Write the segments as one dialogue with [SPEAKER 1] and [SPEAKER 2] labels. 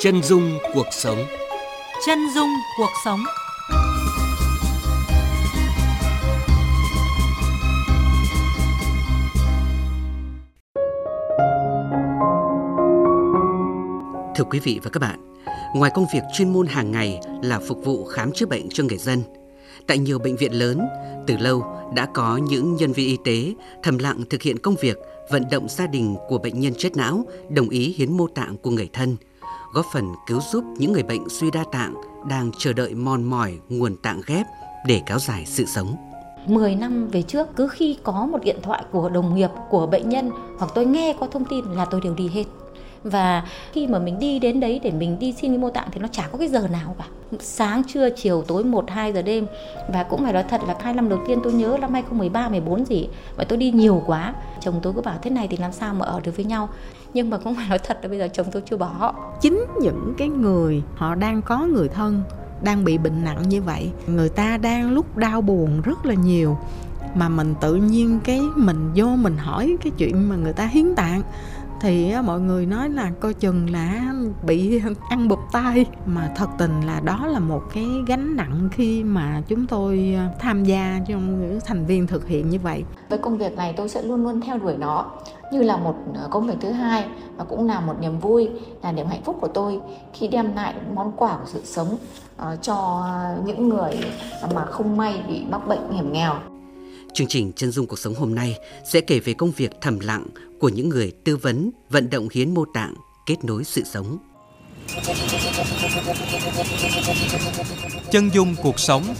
[SPEAKER 1] Chân dung cuộc sống.
[SPEAKER 2] Chân dung cuộc sống.
[SPEAKER 3] Thưa quý vị và các bạn, ngoài công việc chuyên môn hàng ngày là phục vụ khám chữa bệnh cho người dân, tại nhiều bệnh viện lớn, từ lâu đã có những nhân viên y tế thầm lặng thực hiện công việc vận động gia đình của bệnh nhân chết não đồng ý hiến mô tạng của người thân, góp phần cứu giúp những người bệnh suy đa tạng đang chờ đợi mòn mỏi nguồn tạng ghép để kéo dài sự sống.
[SPEAKER 4] 10 năm về trước, cứ khi có một điện thoại của đồng nghiệp, của bệnh nhân hoặc tôi nghe có thông tin là tôi đều đi hết và khi mà mình đi đến đấy để mình đi xin mô tạng thì nó chả có cái giờ nào cả. Sáng, trưa, chiều, tối 1 2 giờ đêm. Và cũng phải nói thật là hai năm đầu tiên tôi nhớ năm 2013 14 gì mà tôi đi nhiều quá. Chồng tôi cứ bảo thế này thì làm sao mà ở được với nhau. Nhưng mà cũng phải nói thật là bây giờ chồng tôi chưa bỏ.
[SPEAKER 5] Chính những cái người họ đang có người thân, đang bị bệnh nặng như vậy, người ta đang lúc đau buồn rất là nhiều, mà mình tự nhiên cái mình vô mình hỏi cái chuyện mà người ta hiến tạng thì mọi người nói là coi chừng là bị ăn bụp tay mà thật tình là đó là một cái gánh nặng khi mà chúng tôi à, tham gia trong những thành viên thực hiện như vậy.
[SPEAKER 4] Với công việc này tôi sẽ luôn luôn theo đuổi nó, như là một à, công việc thứ hai và cũng là một niềm vui, là niềm hạnh phúc của tôi khi đem lại món quà của sự sống à, cho những người mà không may bị mắc bệnh hiểm nghèo.
[SPEAKER 3] Chương trình Chân dung cuộc sống hôm nay sẽ kể về công việc thầm lặng của những người tư vấn, vận động hiến mô tạng, kết nối sự sống.
[SPEAKER 6] Chân dung cuộc sống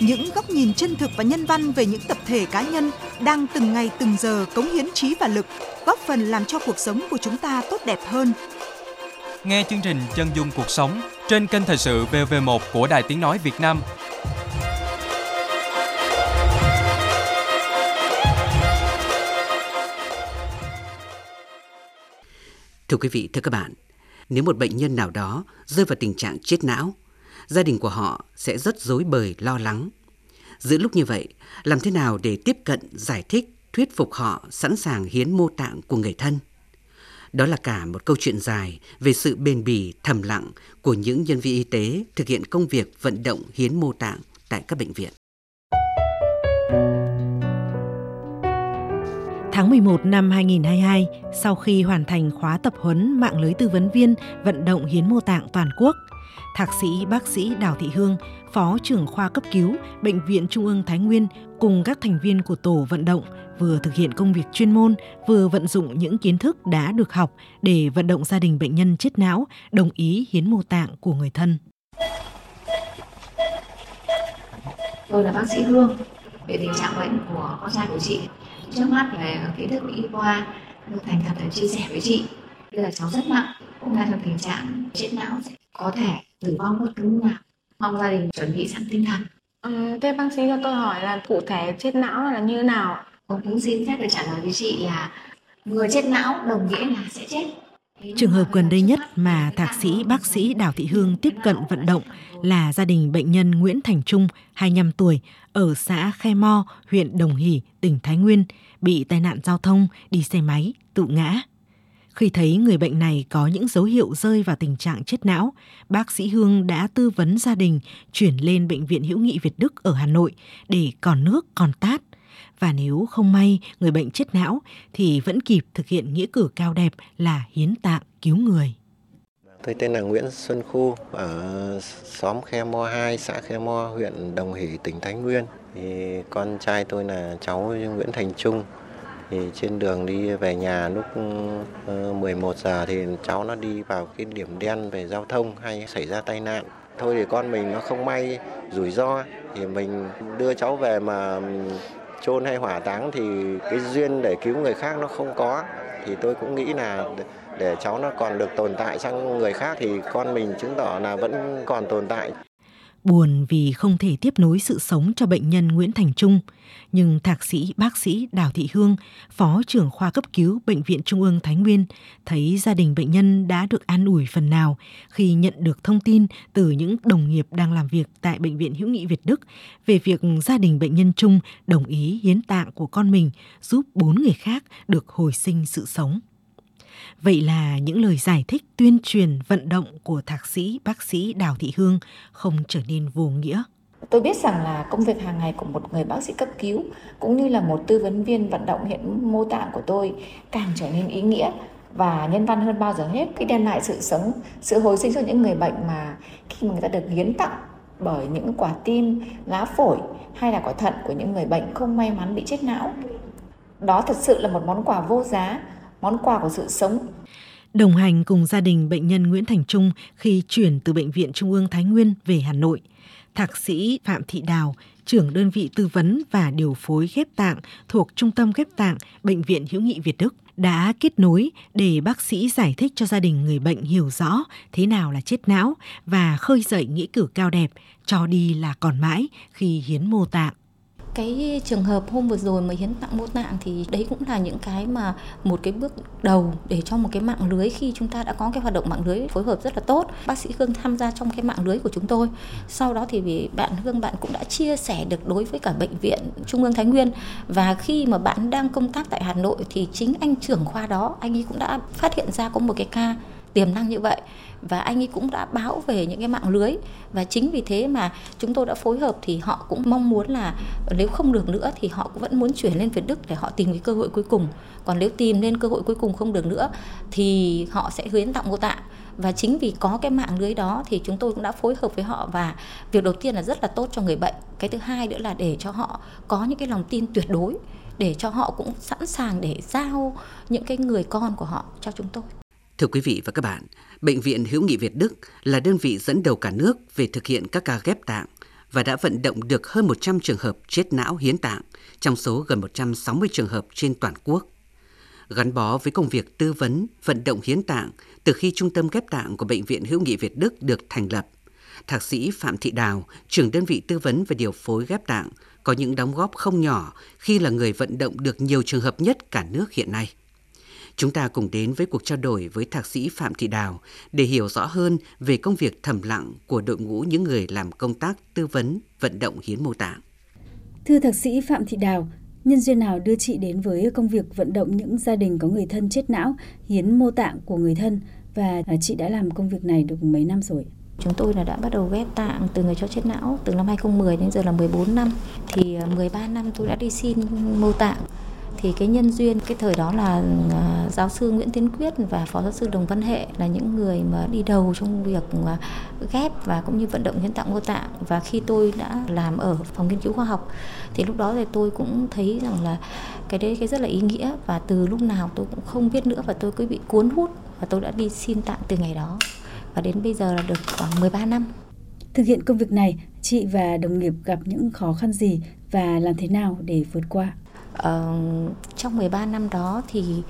[SPEAKER 7] những góc nhìn chân thực và nhân văn về những tập thể cá nhân đang từng ngày từng giờ cống hiến trí và lực, góp phần làm cho cuộc sống của chúng ta tốt đẹp hơn.
[SPEAKER 6] Nghe chương trình Chân dung cuộc sống trên kênh Thời sự VV1 của Đài Tiếng Nói Việt Nam
[SPEAKER 3] Thưa quý vị, thưa các bạn, nếu một bệnh nhân nào đó rơi vào tình trạng chết não, gia đình của họ sẽ rất rối bời lo lắng. Giữa lúc như vậy, làm thế nào để tiếp cận, giải thích, thuyết phục họ sẵn sàng hiến mô tạng của người thân? Đó là cả một câu chuyện dài về sự bền bỉ thầm lặng của những nhân viên y tế thực hiện công việc vận động hiến mô tạng tại các bệnh viện.
[SPEAKER 8] Tháng 11 năm 2022, sau khi hoàn thành khóa tập huấn mạng lưới tư vấn viên vận động hiến mô tạng toàn quốc, Thạc sĩ bác sĩ Đào Thị Hương, Phó trưởng khoa cấp cứu Bệnh viện Trung ương Thái Nguyên cùng các thành viên của tổ vận động vừa thực hiện công việc chuyên môn, vừa vận dụng những kiến thức đã được học để vận động gia đình bệnh nhân chết não đồng ý hiến mô tạng của người thân.
[SPEAKER 4] Tôi là bác sĩ Hương, về tình trạng bệnh của con trai của chị trước mắt về kiến thức y khoa tôi thành thật là chia sẻ với chị. Đây là cháu rất nặng cũng đang trong tình trạng chết não có thể tử vong bất cứ lúc nào. Mong gia đình chuẩn bị sẵn tinh thần.
[SPEAKER 9] Ừ, thế bác sĩ cho tôi hỏi là cụ thể chết não là như nào?
[SPEAKER 4] Tôi cũng xin phép được trả lời với chị là người chết não đồng nghĩa là sẽ chết
[SPEAKER 8] Trường hợp gần đây nhất mà thạc sĩ bác sĩ Đào Thị Hương tiếp cận vận động là gia đình bệnh nhân Nguyễn Thành Trung, 25 tuổi, ở xã Khe Mo, huyện Đồng Hỷ, tỉnh Thái Nguyên, bị tai nạn giao thông đi xe máy, tự ngã. Khi thấy người bệnh này có những dấu hiệu rơi vào tình trạng chết não, bác sĩ Hương đã tư vấn gia đình chuyển lên Bệnh viện Hữu nghị Việt Đức ở Hà Nội để còn nước còn tát và nếu không may người bệnh chết não thì vẫn kịp thực hiện nghĩa cử cao đẹp là hiến tạng cứu người.
[SPEAKER 10] Tôi tên là Nguyễn Xuân Khu ở xóm Khe Mo 2, xã Khe Mo, huyện Đồng Hỷ, tỉnh Thái Nguyên. Thì con trai tôi là cháu Nguyễn Thành Trung. Thì trên đường đi về nhà lúc ờ, 11 giờ thì cháu nó đi vào cái điểm đen về giao thông hay xảy ra tai nạn. Thôi thì con mình nó không may rủi ro thì mình đưa cháu về mà chôn hay hỏa táng thì cái duyên để cứu người khác nó không có. Thì tôi cũng nghĩ là để cháu nó còn được tồn tại sang người khác thì con mình chứng tỏ là vẫn còn tồn tại
[SPEAKER 8] buồn vì không thể tiếp nối sự sống cho bệnh nhân Nguyễn Thành Trung. Nhưng thạc sĩ bác sĩ Đào Thị Hương, phó trưởng khoa cấp cứu Bệnh viện Trung ương Thái Nguyên, thấy gia đình bệnh nhân đã được an ủi phần nào khi nhận được thông tin từ những đồng nghiệp đang làm việc tại Bệnh viện Hữu nghị Việt Đức về việc gia đình bệnh nhân Trung đồng ý hiến tạng của con mình giúp bốn người khác được hồi sinh sự sống. Vậy là những lời giải thích, tuyên truyền, vận động của thạc sĩ bác sĩ Đào Thị Hương không trở nên vô nghĩa.
[SPEAKER 9] Tôi biết rằng là công việc hàng ngày của một người bác sĩ cấp cứu cũng như là một tư vấn viên vận động hiện mô tạng của tôi càng trở nên ý nghĩa và nhân văn hơn bao giờ hết khi đem lại sự sống, sự hồi sinh cho những người bệnh mà khi mà người ta được hiến tặng bởi những quả tim, lá phổi hay là quả thận của những người bệnh không may mắn bị chết não. Đó thật sự là một món quà vô giá, món quà của sự sống.
[SPEAKER 8] Đồng hành cùng gia đình bệnh nhân Nguyễn Thành Trung khi chuyển từ Bệnh viện Trung ương Thái Nguyên về Hà Nội, Thạc sĩ Phạm Thị Đào, trưởng đơn vị tư vấn và điều phối ghép tạng thuộc Trung tâm ghép tạng Bệnh viện Hữu nghị Việt Đức đã kết nối để bác sĩ giải thích cho gia đình người bệnh hiểu rõ thế nào là chết não và khơi dậy nghĩa cử cao đẹp, cho đi là còn mãi khi hiến mô tạng
[SPEAKER 4] cái trường hợp hôm vừa rồi mà hiến tặng mô tạng thì đấy cũng là những cái mà một cái bước đầu để cho một cái mạng lưới khi chúng ta đã có cái hoạt động mạng lưới phối hợp rất là tốt. Bác sĩ hương tham gia trong cái mạng lưới của chúng tôi. Sau đó thì vì bạn hương, bạn cũng đã chia sẻ được đối với cả bệnh viện trung ương thái nguyên. Và khi mà bạn đang công tác tại hà nội thì chính anh trưởng khoa đó, anh ấy cũng đã phát hiện ra có một cái ca tiềm năng như vậy. Và anh ấy cũng đã báo về những cái mạng lưới. Và chính vì thế mà chúng tôi đã phối hợp thì họ cũng mong muốn là nếu không được nữa thì họ cũng vẫn muốn chuyển lên Việt Đức để họ tìm cái cơ hội cuối cùng. Còn nếu tìm lên cơ hội cuối cùng không được nữa thì họ sẽ hiến tặng mô tạng. Và chính vì có cái mạng lưới đó thì chúng tôi cũng đã phối hợp với họ. Và việc đầu tiên là rất là tốt cho người bệnh. Cái thứ hai nữa là để cho họ có những cái lòng tin tuyệt đối, để cho họ cũng sẵn sàng để giao những cái người con của họ cho chúng tôi.
[SPEAKER 3] Thưa quý vị và các bạn, Bệnh viện Hữu nghị Việt Đức là đơn vị dẫn đầu cả nước về thực hiện các ca ghép tạng và đã vận động được hơn 100 trường hợp chết não hiến tạng trong số gần 160 trường hợp trên toàn quốc. Gắn bó với công việc tư vấn, vận động hiến tạng từ khi Trung tâm ghép tạng của Bệnh viện Hữu nghị Việt Đức được thành lập, Thạc sĩ Phạm Thị Đào, trưởng đơn vị tư vấn và điều phối ghép tạng, có những đóng góp không nhỏ khi là người vận động được nhiều trường hợp nhất cả nước hiện nay. Chúng ta cùng đến với cuộc trao đổi với Thạc sĩ Phạm Thị Đào để hiểu rõ hơn về công việc thầm lặng của đội ngũ những người làm công tác tư vấn, vận động hiến mô tạng.
[SPEAKER 1] Thưa Thạc sĩ Phạm Thị Đào, nhân duyên nào đưa chị đến với công việc vận động những gia đình có người thân chết não hiến mô tạng của người thân và chị đã làm công việc này được mấy năm rồi?
[SPEAKER 4] Chúng tôi là đã bắt đầu ghép tạng từ người cho chết não từ năm 2010 đến giờ là 14 năm. Thì 13 à, năm tôi đã đi xin mô tạng thì cái nhân duyên cái thời đó là à, giáo sư Nguyễn Tiến Quyết và phó giáo sư Đồng Văn Hệ là những người mà đi đầu trong việc à, ghép và cũng như vận động hiến tạng mô tạng và khi tôi đã làm ở phòng nghiên cứu khoa học thì lúc đó thì tôi cũng thấy rằng là cái đấy cái rất là ý nghĩa và từ lúc nào tôi cũng không biết nữa và tôi cứ bị cuốn hút và tôi đã đi xin tạng từ ngày đó và đến bây giờ là được khoảng 13 năm.
[SPEAKER 1] Thực hiện công việc này, chị và đồng nghiệp gặp những khó khăn gì và làm thế nào để vượt qua?
[SPEAKER 4] Uh, trong 13 năm đó thì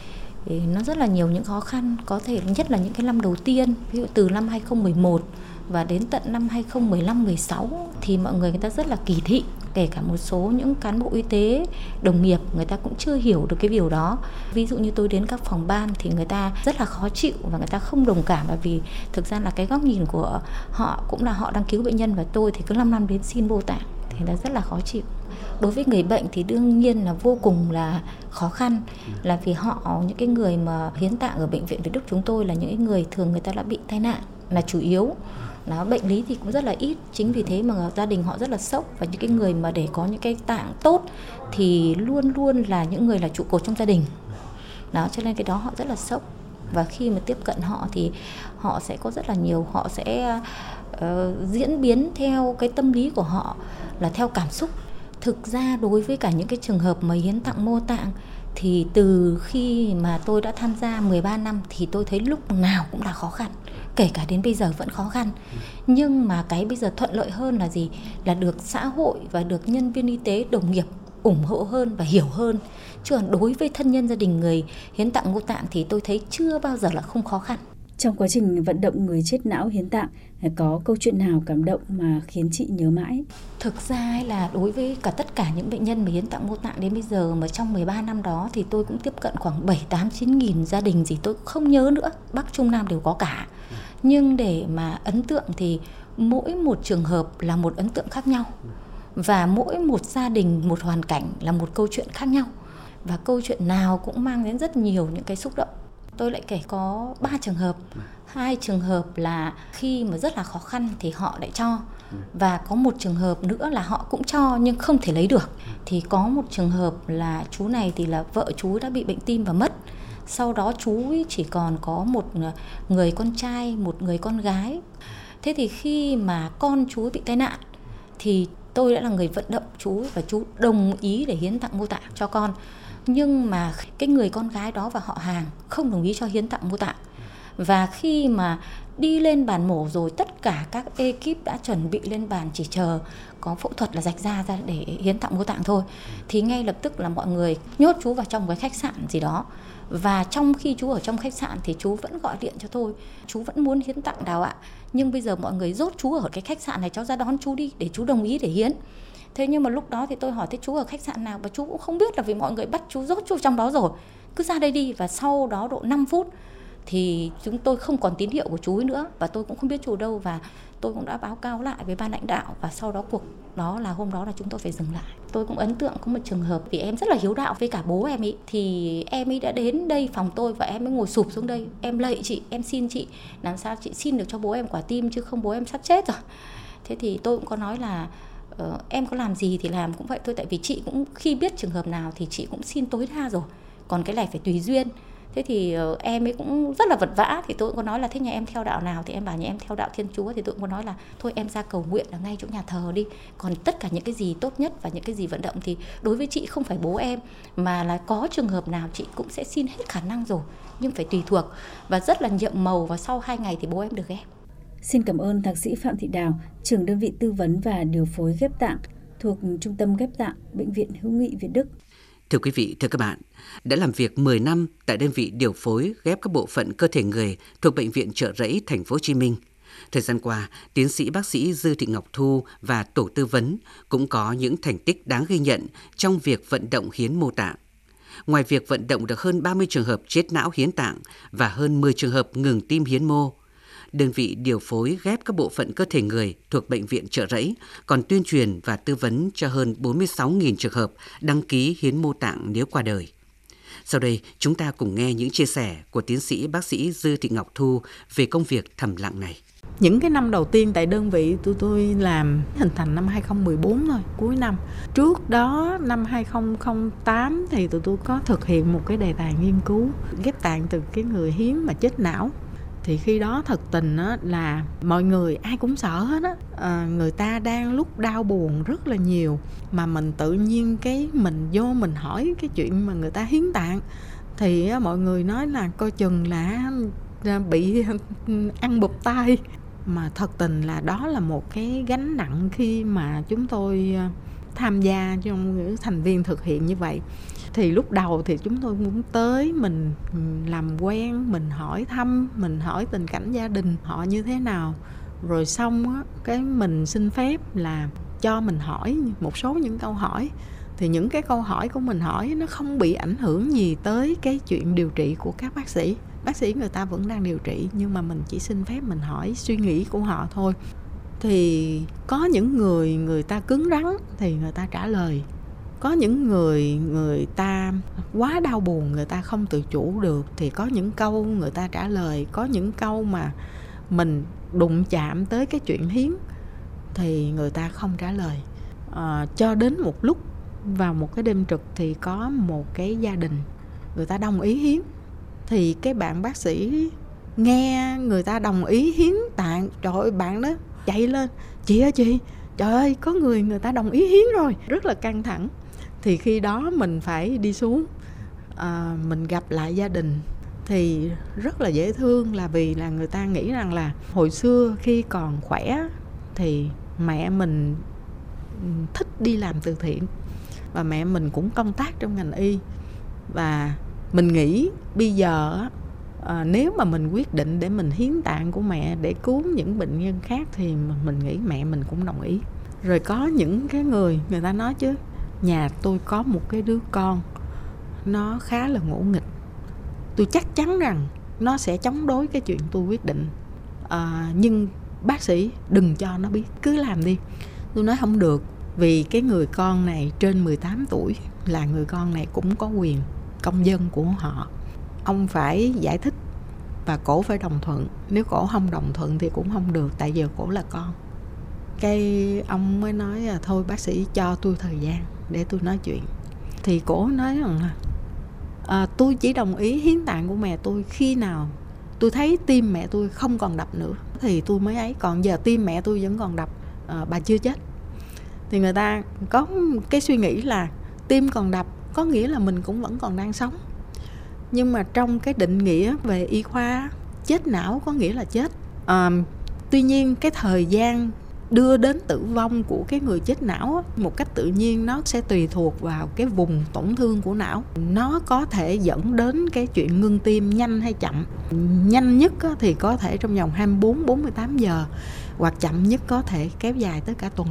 [SPEAKER 4] ừ, nó rất là nhiều những khó khăn có thể nhất là những cái năm đầu tiên ví dụ từ năm 2011 và đến tận năm 2015 16 thì mọi người người ta rất là kỳ thị kể cả một số những cán bộ y tế đồng nghiệp người ta cũng chưa hiểu được cái điều đó. Ví dụ như tôi đến các phòng ban thì người ta rất là khó chịu và người ta không đồng cảm bởi vì thực ra là cái góc nhìn của họ cũng là họ đang cứu bệnh nhân và tôi thì cứ 5 năm đến xin mô tạng thì nó rất là khó chịu đối với người bệnh thì đương nhiên là vô cùng là khó khăn. Là vì họ những cái người mà hiến tạng ở bệnh viện Việt Đức chúng tôi là những người thường người ta đã bị tai nạn là chủ yếu. Nó bệnh lý thì cũng rất là ít chính vì thế mà gia đình họ rất là sốc. Và những cái người mà để có những cái tạng tốt thì luôn luôn là những người là trụ cột trong gia đình. Đó cho nên cái đó họ rất là sốc. Và khi mà tiếp cận họ thì họ sẽ có rất là nhiều họ sẽ uh, diễn biến theo cái tâm lý của họ là theo cảm xúc thực ra đối với cả những cái trường hợp mà hiến tặng mô tạng thì từ khi mà tôi đã tham gia 13 năm thì tôi thấy lúc nào cũng là khó khăn, kể cả đến bây giờ vẫn khó khăn. Nhưng mà cái bây giờ thuận lợi hơn là gì? Là được xã hội và được nhân viên y tế, đồng nghiệp ủng hộ hơn và hiểu hơn. Chứ còn đối với thân nhân gia đình người hiến tặng mô tạng thì tôi thấy chưa bao giờ là không khó khăn
[SPEAKER 1] trong quá trình vận động người chết não hiến tạng có câu chuyện nào cảm động mà khiến chị nhớ mãi?
[SPEAKER 4] Thực ra là đối với cả tất cả những bệnh nhân mà hiến tặng mô tạng đến bây giờ mà trong 13 năm đó thì tôi cũng tiếp cận khoảng 7 8 9 nghìn gia đình gì tôi không nhớ nữa. Bắc Trung Nam đều có cả. Nhưng để mà ấn tượng thì mỗi một trường hợp là một ấn tượng khác nhau. Và mỗi một gia đình, một hoàn cảnh là một câu chuyện khác nhau. Và câu chuyện nào cũng mang đến rất nhiều những cái xúc động tôi lại kể có 3 trường hợp. Hai trường hợp là khi mà rất là khó khăn thì họ lại cho. Và có một trường hợp nữa là họ cũng cho nhưng không thể lấy được. Thì có một trường hợp là chú này thì là vợ chú đã bị bệnh tim và mất. Sau đó chú chỉ còn có một người con trai một người con gái. Thế thì khi mà con chú bị tai nạn thì tôi đã là người vận động chú và chú đồng ý để hiến tặng mô tạng cho con nhưng mà cái người con gái đó và họ hàng không đồng ý cho hiến tặng mô tạng. Và khi mà đi lên bàn mổ rồi, tất cả các ekip đã chuẩn bị lên bàn chỉ chờ có phẫu thuật là rạch da ra để hiến tặng mô tạng thôi. Thì ngay lập tức là mọi người nhốt chú vào trong cái khách sạn gì đó. Và trong khi chú ở trong khách sạn thì chú vẫn gọi điện cho tôi. Chú vẫn muốn hiến tặng đào ạ. Nhưng bây giờ mọi người rốt chú ở cái khách sạn này cháu ra đón chú đi để chú đồng ý để hiến thế nhưng mà lúc đó thì tôi hỏi, thế chú ở khách sạn nào? Và chú cũng không biết là vì mọi người bắt chú rốt chú trong đó rồi. Cứ ra đây đi và sau đó độ 5 phút thì chúng tôi không còn tín hiệu của chú ấy nữa và tôi cũng không biết chú đâu và tôi cũng đã báo cáo lại với ban lãnh đạo và sau đó cuộc đó là hôm đó là chúng tôi phải dừng lại. Tôi cũng ấn tượng có một trường hợp vì em rất là hiếu đạo với cả bố em ý thì em ấy đã đến đây phòng tôi và em mới ngồi sụp xuống đây. Em lạy chị, em xin chị, làm sao chị xin được cho bố em quả tim chứ không bố em sắp chết rồi. Thế thì tôi cũng có nói là uh, em có làm gì thì làm cũng vậy thôi tại vì chị cũng khi biết trường hợp nào thì chị cũng xin tối đa rồi còn cái này phải tùy duyên. Thế thì uh, em ấy cũng rất là vật vã thì tôi cũng có nói là thế nhà em theo đạo nào thì em bảo nhà em theo đạo thiên chúa. Thì tôi cũng có nói là thôi em ra cầu nguyện ở ngay chỗ nhà thờ đi còn tất cả những cái gì tốt nhất và những cái gì vận động thì đối với chị không phải bố em mà là có trường hợp nào chị cũng sẽ xin hết khả năng rồi nhưng phải tùy thuộc. Và rất là nhiệm màu và sau hai ngày thì bố em được ghép.
[SPEAKER 1] Xin cảm ơn thạc sĩ Phạm Thị Đào, trưởng đơn vị tư vấn và điều phối ghép tạng thuộc Trung tâm ghép tạng Bệnh viện Hữu nghị Việt Đức.
[SPEAKER 3] Thưa quý vị, thưa các bạn, đã làm việc 10 năm tại đơn vị điều phối ghép các bộ phận cơ thể người thuộc bệnh viện Trợ Rẫy thành phố Hồ Chí Minh. Thời gian qua, tiến sĩ bác sĩ Dư Thị Ngọc Thu và tổ tư vấn cũng có những thành tích đáng ghi nhận trong việc vận động hiến mô tạng. Ngoài việc vận động được hơn 30 trường hợp chết não hiến tạng và hơn 10 trường hợp ngừng tim hiến mô, đơn vị điều phối ghép các bộ phận cơ thể người thuộc Bệnh viện Trợ Rẫy còn tuyên truyền và tư vấn cho hơn 46.000 trường hợp đăng ký hiến mô tạng nếu qua đời. Sau đây, chúng ta cùng nghe những chia sẻ của tiến sĩ bác sĩ Dư Thị Ngọc Thu về công việc thầm lặng này.
[SPEAKER 5] Những cái năm đầu tiên tại đơn vị tụi tôi làm hình thành năm 2014 thôi, cuối năm. Trước đó năm 2008 thì tụi tôi có thực hiện một cái đề tài nghiên cứu ghép tạng từ cái người hiến mà chết não thì khi đó thật tình á, là mọi người ai cũng sợ hết á. À, người ta đang lúc đau buồn rất là nhiều mà mình tự nhiên cái mình vô mình hỏi cái chuyện mà người ta hiến tạng. Thì á, mọi người nói là coi chừng là à, bị ăn bụp tay. Mà thật tình là đó là một cái gánh nặng khi mà chúng tôi à, tham gia trong những thành viên thực hiện như vậy thì lúc đầu thì chúng tôi muốn tới mình ừ, làm quen, mình hỏi thăm, mình hỏi tình cảnh gia đình họ như thế nào. Rồi xong á, cái mình xin phép là cho mình hỏi một số những câu hỏi. Thì những cái câu hỏi của mình hỏi nó không bị ảnh hưởng gì tới cái chuyện điều trị của các bác sĩ. Bác sĩ người ta vẫn đang điều trị, nhưng mà mình chỉ xin phép mình hỏi suy nghĩ của họ thôi. Thì có những người người ta cứng rắn thì người ta trả lời có những người người ta quá đau buồn người ta không tự chủ được thì có những câu người ta trả lời có những câu mà mình đụng chạm tới cái chuyện hiến thì người ta không trả lời. À, cho đến một lúc vào một cái đêm trực thì có một cái gia đình người ta đồng ý hiến. Thì cái bạn bác sĩ nghe người ta đồng ý hiến tạng trời ơi bạn đó chạy lên chị ơi chị trời ơi có người người ta đồng ý hiến rồi. Rất là căng thẳng thì khi đó mình phải đi xuống à, mình gặp lại gia đình. Thì rất là dễ thương là vì là người ta nghĩ rằng là hồi xưa khi còn khỏe thì mẹ mình ừ, thích đi làm từ thiện và mẹ mình cũng công tác trong ngành y. Và mình nghĩ bây giờ à, nếu mà mình quyết định để mình hiến tạng của mẹ để cứu những bệnh nhân khác thì mình nghĩ mẹ mình cũng đồng ý. Rồi có những cái người người ta nói chứ nhà tôi có một cái đứa con nó khá là ngỗ nghịch. Tôi chắc chắn rằng nó sẽ chống đối cái chuyện tôi quyết định. À, nhưng bác sĩ đừng cho nó biết cứ làm đi. Tôi nói không được vì cái người con này trên 18 tuổi là người con này cũng có quyền công dân của họ. Ông phải giải thích và cổ phải đồng thuận. Nếu cổ không đồng thuận thì cũng không được tại giờ cổ là con. Cái ông mới nói là thôi bác sĩ cho tôi thời gian để tôi nói chuyện. Thì cổ nói rằng là à, tôi chỉ đồng ý hiến tạng của mẹ tôi khi nào tôi thấy tim mẹ tôi không còn đập nữa thì tôi mới ấy. Còn giờ tim mẹ tôi vẫn còn đập à, bà chưa chết. Thì người ta có cái suy nghĩ là tim còn đập có nghĩa là mình cũng vẫn còn đang sống. Nhưng mà trong cái định nghĩa về y khoa chết não có nghĩa là chết. À, tuy nhiên cái thời gian đưa đến tử vong của cái người chết não một cách tự nhiên nó sẽ tùy thuộc vào cái vùng tổn thương của não. Nó có thể dẫn đến cái chuyện ngưng tim nhanh hay chậm. Nhanh nhất thì có thể trong vòng 24 48 giờ, hoặc chậm nhất có thể kéo dài tới cả tuần.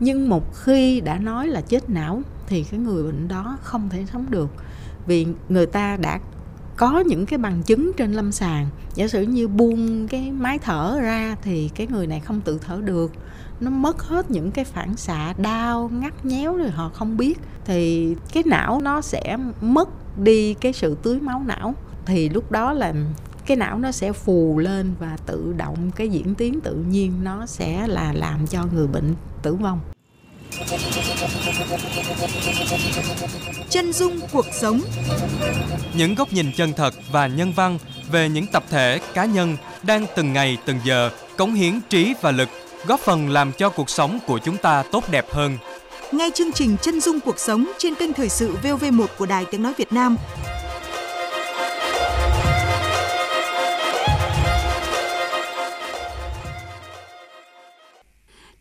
[SPEAKER 5] Nhưng một khi đã nói là chết não, thì cái người bệnh đó không thể sống được, vì người ta đã có những cái bằng chứng trên lâm sàng. Giả sử như buông cái máy thở ra thì cái người này không tự thở được. Nó mất hết những cái phản xạ, đau, ngắt nhéo rồi họ không biết. Thì cái não nó sẽ mất đi cái sự tưới máu não. Thì lúc đó là cái não nó sẽ phù lên và tự động cái diễn tiến tự nhiên nó sẽ là làm cho người bệnh tử vong.
[SPEAKER 7] Chân dung cuộc sống
[SPEAKER 6] Những góc nhìn chân thật và nhân văn về những tập thể, cá nhân đang từng ngày từng giờ cống hiến trí và lực góp phần làm cho cuộc sống của chúng ta tốt đẹp hơn.
[SPEAKER 7] Nghe chương trình Chân dung cuộc sống trên kênh Thời sự VOV1 của Đài Tiếng Nói Việt Nam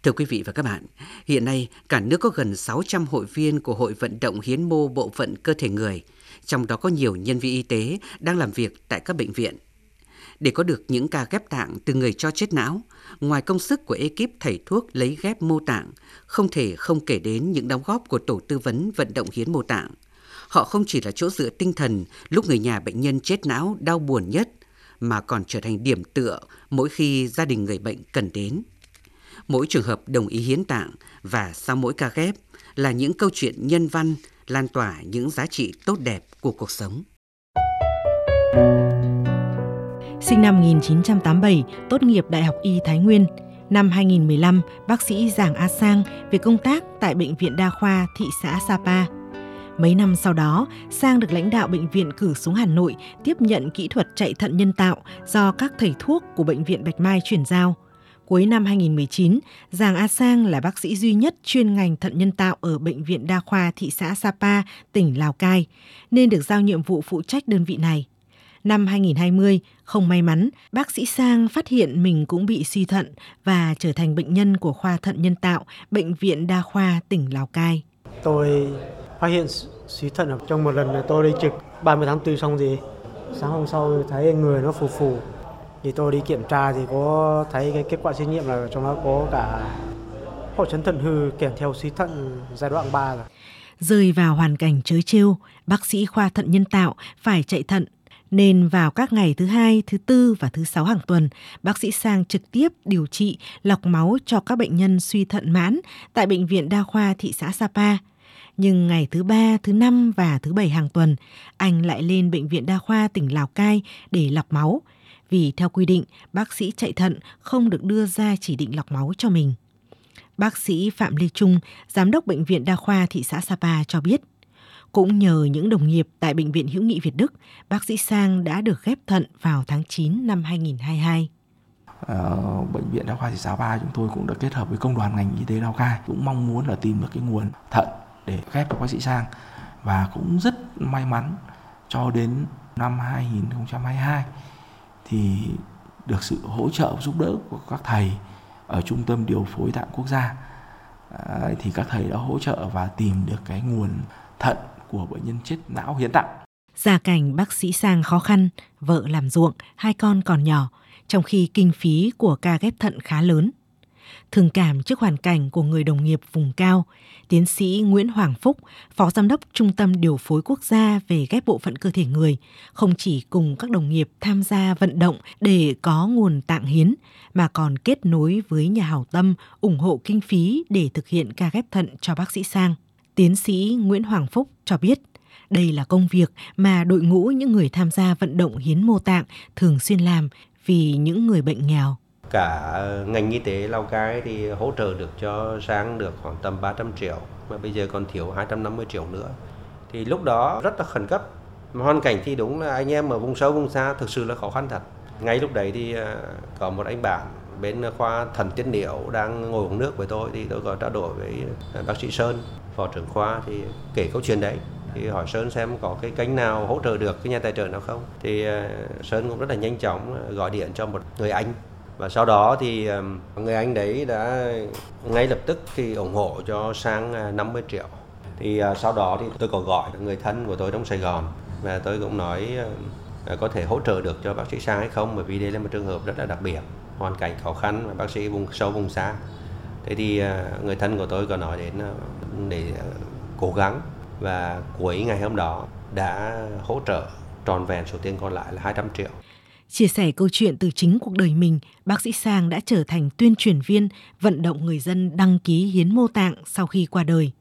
[SPEAKER 3] Thưa quý vị và các bạn, hiện nay cả nước có gần 600 hội viên của Hội vận động hiến mô bộ phận cơ thể người, trong đó có nhiều nhân viên y tế đang làm việc tại các bệnh viện. Để có được những ca ghép tạng từ người cho chết não, ngoài công sức của ekip thầy thuốc lấy ghép mô tạng, không thể không kể đến những đóng góp của tổ tư vấn vận động hiến mô tạng. Họ không chỉ là chỗ dựa tinh thần lúc người nhà bệnh nhân chết não đau buồn nhất, mà còn trở thành điểm tựa mỗi khi gia đình người bệnh cần đến. Mỗi trường hợp đồng ý hiến tạng và sau mỗi ca ghép là những câu chuyện nhân văn lan tỏa những giá trị tốt đẹp của cuộc sống.
[SPEAKER 8] Sinh năm 1987, tốt nghiệp Đại học Y Thái Nguyên. Năm 2015, bác sĩ Giảng A Sang về công tác tại Bệnh viện Đa khoa thị xã Sapa. Mấy năm sau đó, Sang được lãnh đạo bệnh viện cử xuống Hà Nội tiếp nhận kỹ thuật chạy thận nhân tạo do các thầy thuốc của Bệnh viện Bạch Mai chuyển giao – Cuối năm 2019, Giàng A Sang là bác sĩ duy nhất chuyên ngành thận nhân tạo ở Bệnh viện Đa khoa thị xã Sapa, tỉnh Lào Cai, nên được giao nhiệm vụ phụ trách đơn vị này. Năm 2020, không may mắn, bác sĩ Sang phát hiện mình cũng bị suy thận và trở thành bệnh nhân của khoa thận nhân tạo Bệnh viện Đa khoa tỉnh Lào Cai.
[SPEAKER 11] Tôi phát hiện suy thận trong một lần tôi đi trực 30 tháng 4 xong gì, sáng hôm sau thấy người nó phù phù thì tôi đi kiểm tra thì có thấy cái kết quả xét nghiệm là trong đó có cả hội chấn thận hư kèm theo suy thận giai đoạn 3 rồi.
[SPEAKER 8] Rơi vào hoàn cảnh chớ trêu, bác sĩ khoa thận nhân tạo phải chạy thận nên vào các ngày thứ hai, thứ tư và thứ sáu hàng tuần, bác sĩ Sang trực tiếp điều trị lọc máu cho các bệnh nhân suy thận mãn tại bệnh viện đa khoa thị xã Sapa. Nhưng ngày thứ ba, thứ năm và thứ bảy hàng tuần, anh lại lên bệnh viện đa khoa tỉnh Lào Cai để lọc máu vì theo quy định, bác sĩ chạy thận không được đưa ra chỉ định lọc máu cho mình. Bác sĩ Phạm Lê Trung, Giám đốc Bệnh viện Đa khoa thị xã Sapa cho biết, cũng nhờ những đồng nghiệp tại Bệnh viện Hữu nghị Việt Đức, bác sĩ Sang đã được ghép thận vào tháng 9 năm 2022.
[SPEAKER 12] Ờ, bệnh viện đa khoa thị xã Ba chúng tôi cũng đã kết hợp với công đoàn ngành y tế Lào Cai cũng mong muốn là tìm được cái nguồn thận để ghép cho bác sĩ Sang và cũng rất may mắn cho đến năm 2022 thì được sự hỗ trợ giúp đỡ của các thầy ở trung tâm điều phối tạng quốc gia à, thì các thầy đã hỗ trợ và tìm được cái nguồn thận của bệnh nhân chết não hiến tặng.
[SPEAKER 8] Gia cảnh bác sĩ Sang khó khăn, vợ làm ruộng, hai con còn nhỏ, trong khi kinh phí của ca ghép thận khá lớn. Thường cảm trước hoàn cảnh của người đồng nghiệp vùng cao, tiến sĩ Nguyễn Hoàng Phúc, Phó Giám đốc Trung tâm Điều phối Quốc gia về ghép bộ phận cơ thể người, không chỉ cùng các đồng nghiệp tham gia vận động để có nguồn tạng hiến, mà còn kết nối với nhà hảo tâm ủng hộ kinh phí để thực hiện ca ghép thận cho bác sĩ Sang. Tiến sĩ Nguyễn Hoàng Phúc cho biết, Đây là công việc mà đội ngũ những người tham gia vận động hiến mô tạng thường xuyên làm vì những người bệnh nghèo.
[SPEAKER 13] Cả ngành y tế Lào Cai thì hỗ trợ được cho Sang được khoảng tầm 300 triệu, mà bây giờ còn thiếu 250 triệu nữa. Thì lúc đó rất là khẩn cấp. Hoàn cảnh thì đúng là anh em ở vùng sâu vùng xa thực sự là khó khăn thật. Ngay lúc đấy thì à, có một anh bạn bên khoa thần tiết niệu đang ngồi uống nước với tôi thì tôi có trao đổi với à, bác sĩ Sơn phó trưởng khoa thì kể câu chuyện đấy thì hỏi Sơn xem có cái kênh nào hỗ trợ được cái nhà tài trợ nào không thì à, Sơn cũng rất là nhanh chóng gọi điện cho một người anh và sau đó thì người anh đấy đã ngay lập tức thì ủng hộ cho sang à, 50 triệu thì à, sau đó thì tôi có gọi người thân của tôi trong Sài Gòn và tôi cũng nói à, có thể hỗ trợ được cho bác sĩ Sang hay không, bởi vì đây là một trường hợp rất là đặc biệt, hoàn cảnh khó khăn và bác sĩ vùng, sâu vùng xa thế thì người thân của tôi có nói đến để cố gắng và cuối ngày hôm đó đã hỗ trợ tròn vẹn số tiền còn lại là 200 triệu.
[SPEAKER 8] Chia sẻ câu chuyện từ chính cuộc đời mình, bác sĩ Sang đã trở thành tuyên truyền viên vận động người dân đăng ký hiến mô tạng sau khi qua đời.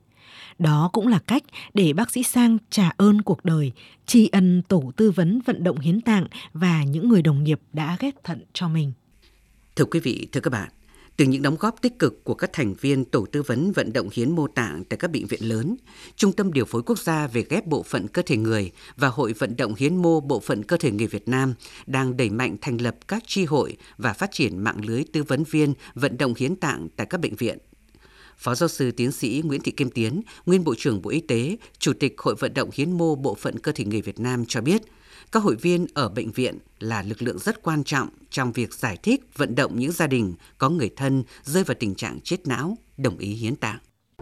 [SPEAKER 8] Đó cũng là cách để bác sĩ Sang trả ơn cuộc đời, tri ân tổ tư vấn vận động hiến tạng và những người đồng nghiệp đã ghép thận cho mình.
[SPEAKER 3] Thưa quý vị, thưa các bạn, từ những đóng góp tích cực của các thành viên tổ tư vấn vận động hiến mô tạng tại các bệnh viện lớn, Trung tâm Điều phối Quốc gia về ghép bộ phận cơ thể người và Hội vận động hiến mô bộ phận cơ thể người Việt Nam đang đẩy mạnh thành lập các tri hội và phát triển mạng lưới tư vấn viên vận động hiến tạng tại các bệnh viện. Phó giáo sư tiến sĩ Nguyễn Thị Kim Tiến, nguyên Bộ trưởng Bộ Y tế, Chủ tịch Hội vận động hiến mô bộ phận cơ thể người Việt Nam cho biết – các hội viên ở bệnh viện là lực lượng rất quan trọng trong việc giải thích vận động những gia đình có người thân rơi vào tình trạng chết não đồng ý hiến tạng.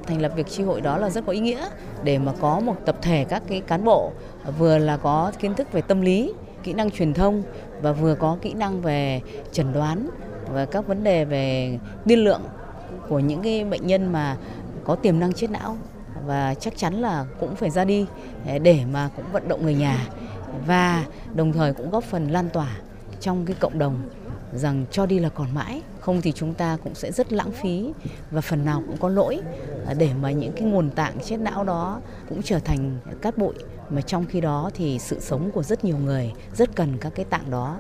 [SPEAKER 14] Thành lập việc tri hội đó là rất có ý nghĩa để mà có một tập thể các cái cán bộ vừa là có kiến thức về tâm lý, kỹ năng truyền thông và vừa có kỹ năng về chẩn đoán và các vấn đề về tiên lượng của những cái bệnh nhân mà có tiềm năng chết não và chắc chắn là cũng phải ra đi để mà cũng vận động người nhà và đồng thời cũng góp phần lan tỏa trong cái cộng đồng rằng cho đi là còn mãi, không thì chúng ta cũng sẽ rất lãng phí và phần nào cũng có lỗi à, để mà những cái nguồn tạng chết não đó cũng trở thành cát bụi. Mà trong khi đó thì sự sống của rất nhiều người rất cần các cái tạng đó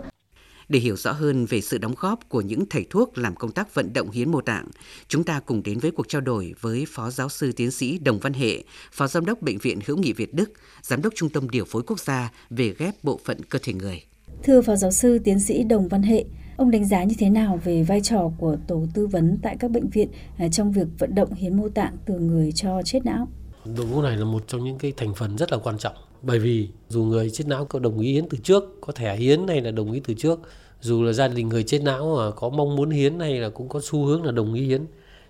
[SPEAKER 3] để hiểu rõ hơn về sự đóng góp của những thầy thuốc làm công tác vận động hiến mô tạng, chúng ta cùng đến với cuộc trao đổi với Phó Giáo sư Tiến sĩ Đồng Văn Hệ, Phó Giám đốc Bệnh viện Hữu nghị Việt Đức, Giám đốc Trung tâm Điều phối Quốc gia về ghép bộ phận cơ thể người.
[SPEAKER 1] Thưa Phó Giáo sư Tiến sĩ Đồng Văn Hệ, ông đánh giá như thế nào về vai trò của tổ tư vấn tại các bệnh viện à, trong việc vận động hiến mô tạng từ người cho chết não?
[SPEAKER 15] Đội ngũ này là một trong những cái thành phần rất là quan trọng bởi vì dù người chết não có đồng ý hiến từ trước, có thẻ hiến hay là đồng ý từ trước, dù là gia đình người chết não mà có mong muốn hiến hay là cũng có xu hướng là đồng ý hiến.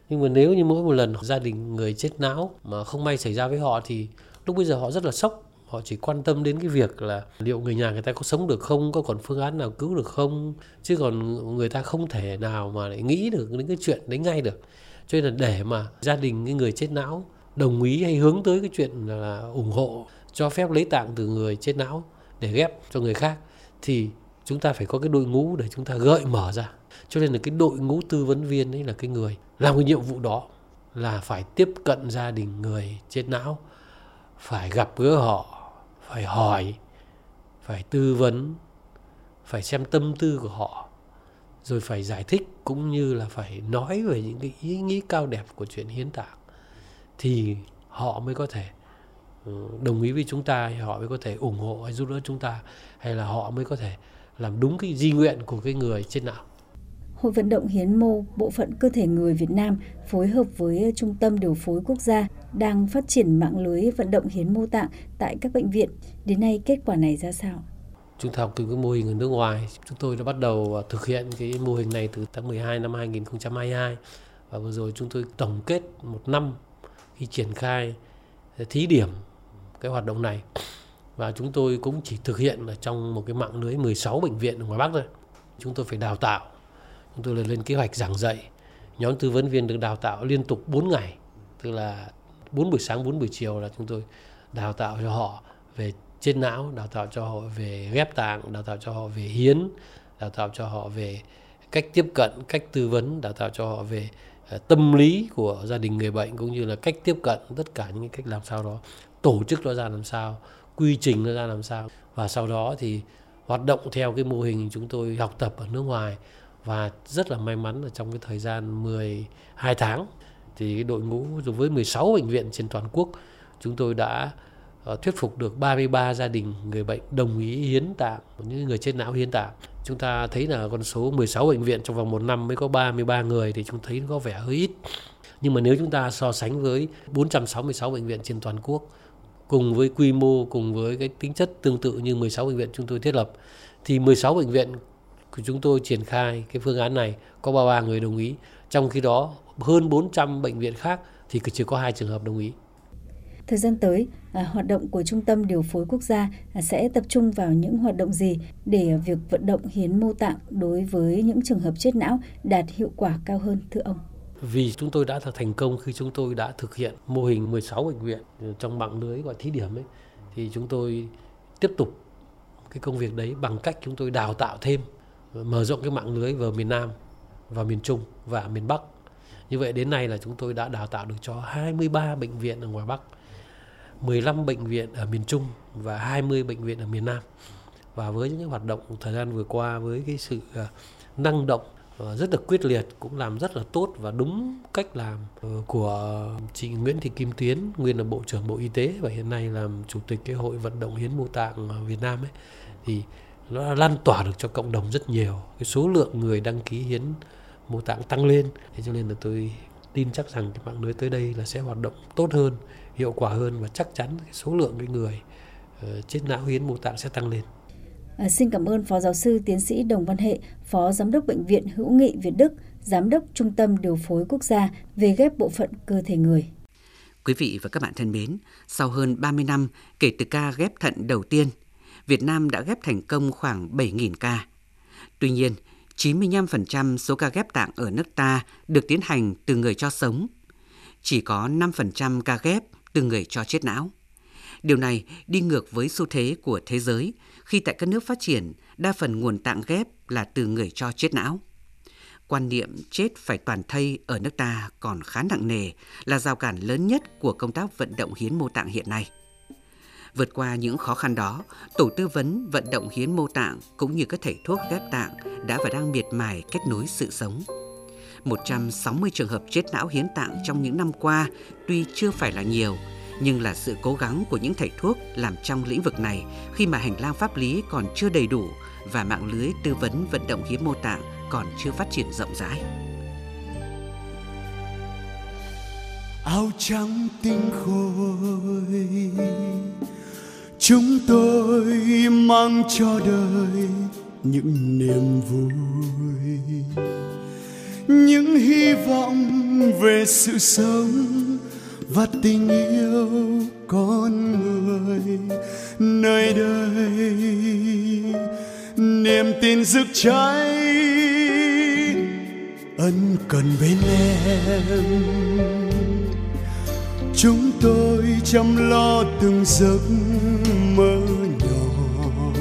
[SPEAKER 15] Nhưng mà nếu như mỗi một lần gia đình người chết não mà không may xảy ra với họ thì lúc bây giờ họ rất là sốc. Họ chỉ quan tâm đến cái việc là liệu người nhà người ta có sống được không, có còn phương án nào cứu được không, chứ còn người ta không thể nào mà lại nghĩ được đến cái chuyện đấy ngay được. Cho nên là để mà gia đình cái người chết não đồng ý hay hướng tới cái chuyện là ủng hộ cho phép lấy tạng từ người chết não để ghép cho người khác, thì chúng ta phải có cái đội ngũ để chúng ta gợi mở ra. Cho nên là cái đội ngũ tư vấn viên ấy là cái người làm cái nhiệm vụ đó là phải tiếp cận gia đình người chết não, phải gặp gỡ họ, phải hỏi, phải tư vấn, phải xem tâm tư của họ, rồi phải giải thích cũng như là phải nói về những cái ý nghĩ cao đẹp của chuyện hiến tạng thì họ mới có thể đồng ý với chúng ta hay họ mới có thể ủng hộ hay giúp đỡ chúng ta hay là họ mới có thể làm đúng cái di nguyện của cái người chết não.
[SPEAKER 1] Hội vận động hiến mô bộ phận cơ thể người Việt Nam phối hợp với Trung tâm Điều phối Quốc gia đang phát triển mạng lưới vận động hiến mô tạng tại các bệnh viện. Đến nay kết quả này ra sao?
[SPEAKER 15] Chúng ta học từ cái mô hình ở nước ngoài, chúng tôi đã bắt đầu thực hiện cái mô hình này từ tháng 12 năm 2022 và vừa rồi chúng tôi tổng kết một năm khi triển khai thí điểm cái hoạt động này và chúng tôi cũng chỉ thực hiện là trong một cái mạng lưới 16 bệnh viện ở ngoài Bắc thôi. Chúng tôi phải đào tạo, chúng tôi lên kế hoạch giảng dạy. Nhóm tư vấn viên được đào tạo liên tục 4 ngày, tức là 4 buổi sáng, 4 buổi chiều là chúng tôi đào tạo cho họ về chết não, đào tạo cho họ về ghép tạng, đào tạo cho họ về hiến, đào tạo cho họ về cách tiếp cận, cách tư vấn, đào tạo cho họ về ờ, tâm lý của gia đình người bệnh cũng như là cách tiếp cận tất cả những cách làm sao đó tổ chức nó ra làm sao, quy trình nó ra làm sao. Và sau đó thì hoạt động theo cái mô hình chúng tôi học tập ở nước ngoài. Và rất là may mắn là trong cái thời gian 12 tháng thì cái đội ngũ với 16 bệnh viện trên toàn quốc, chúng tôi đã ờ, thuyết phục được 33 gia đình người bệnh đồng ý hiến tạng, những người chết não hiến tạng. Chúng ta thấy là con số 16 bệnh viện trong vòng một năm mới có 33 người thì chúng thấy nó có vẻ hơi ít. Nhưng mà nếu chúng ta so sánh với 466 bệnh viện trên toàn quốc cùng với quy mô cùng với cái tính chất tương tự như 16 bệnh viện chúng tôi thiết lập thì 16 bệnh viện của chúng tôi triển khai cái phương án này có 33 người đồng ý trong khi đó hơn 400 bệnh viện khác thì chỉ có hai trường hợp đồng ý
[SPEAKER 1] Thời gian tới, à, hoạt động của Trung tâm Điều phối Quốc gia à, sẽ tập trung vào những hoạt động gì để việc vận động hiến mô tạng đối với những trường hợp chết não đạt hiệu quả cao hơn thưa ông?
[SPEAKER 15] Vì chúng tôi đã thành công khi chúng tôi đã thực hiện mô hình 16 bệnh viện trong mạng lưới gọi thí điểm ấy, thì chúng tôi tiếp tục cái công việc đấy bằng cách chúng tôi đào tạo thêm, mở rộng cái mạng lưới vào miền Nam và miền Trung và miền Bắc. Như vậy đến nay là chúng tôi đã đào tạo được cho 23 bệnh viện ở ngoài Bắc 15 bệnh viện ở miền Trung và 20 bệnh viện ở miền Nam. Và với những hoạt động thời gian vừa qua, với cái sự à, năng động Ờ, rất là quyết liệt, cũng làm rất là tốt và đúng cách làm ờ, của chị Nguyễn Thị Kim Tuyến, nguyên là bộ trưởng Bộ Y tế và hiện nay làm chủ tịch cái hội vận động hiến mô tạng Việt Nam ấy. Thì nó lan tỏa được cho cộng đồng rất nhiều. Cái số lượng người đăng ký hiến mô tạng tăng lên. Thế cho nên là tôi tin chắc rằng cái mạng lưới tới đây là sẽ hoạt động tốt hơn, hiệu quả hơn và chắc chắn cái số lượng cái người ờ, chết não hiến mô tạng sẽ tăng lên.
[SPEAKER 1] À, xin cảm ơn Phó Giáo sư Tiến sĩ Đồng Văn Hệ, Phó Giám đốc Bệnh viện Hữu nghị Việt Đức, Giám đốc Trung tâm Điều phối Quốc gia về ghép bộ phận cơ thể người.
[SPEAKER 3] Quý vị và các bạn thân mến, sau hơn 30 năm kể từ ca ghép thận đầu tiên, Việt Nam đã ghép thành công khoảng 7.000 ca. Tuy nhiên, 95% số ca ghép tạng ở nước ta được tiến hành từ người cho sống. Chỉ có 5% ca ghép từ người cho chết não. Điều này đi ngược với xu thế của thế giới khi tại các nước phát triển đa phần nguồn tạng ghép là từ người cho chết não. Quan niệm chết phải toàn thây ở nước ta còn khá nặng nề là rào cản lớn nhất của công tác vận động hiến mô tạng hiện nay. Vượt qua những khó khăn đó, tổ tư vấn vận động hiến mô tạng cũng như các thầy thuốc ghép tạng đã và đang miệt mài kết nối sự sống. 160 trường hợp chết não hiến tạng trong những năm qua tuy chưa phải là nhiều, nhưng là sự cố gắng của những thầy thuốc làm trong lĩnh vực này khi mà hành lang pháp lý còn chưa đầy đủ và mạng lưới tư vấn vận động hiến mô tạng còn chưa phát triển rộng rãi.
[SPEAKER 16] Áo trắng tinh khôi, chúng tôi mang cho đời những niềm vui, những hy vọng về sự sống và tình yêu con người nơi đây. Niềm tin rực cháy ân cần bên em. Chúng tôi chăm lo từng giấc mơ nhỏ.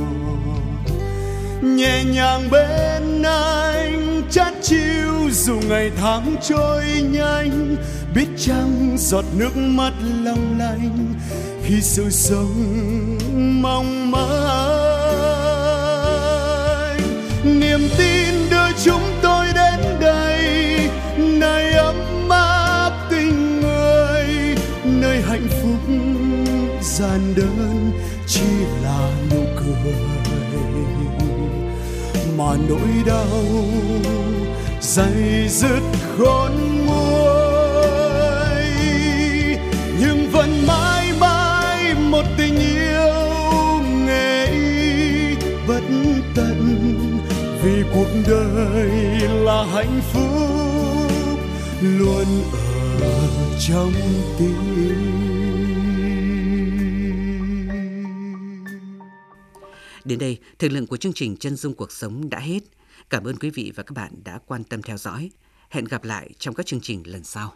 [SPEAKER 16] Nhẹ nhàng bên anh chát chiu dù ngày tháng trôi nhanh, biết chăng giọt nước mắt long lanh khi sự sống mong manh. Niềm tin đưa chúng tôi đến đây, nơi ấm áp tình người, nơi hạnh phúc gian đơn chỉ là nụ cười. Mà nỗi đau dày dứt khôn nguôi nhưng vẫn mãi mãi một tình yêu nghệ bất tận vì cuộc đời là hạnh phúc luôn ở trong tim
[SPEAKER 3] Đến đây, thời lượng của chương trình Chân dung cuộc sống đã hết. Cảm ơn quý vị và các bạn đã quan tâm theo dõi. Hẹn gặp lại trong các chương trình lần sau.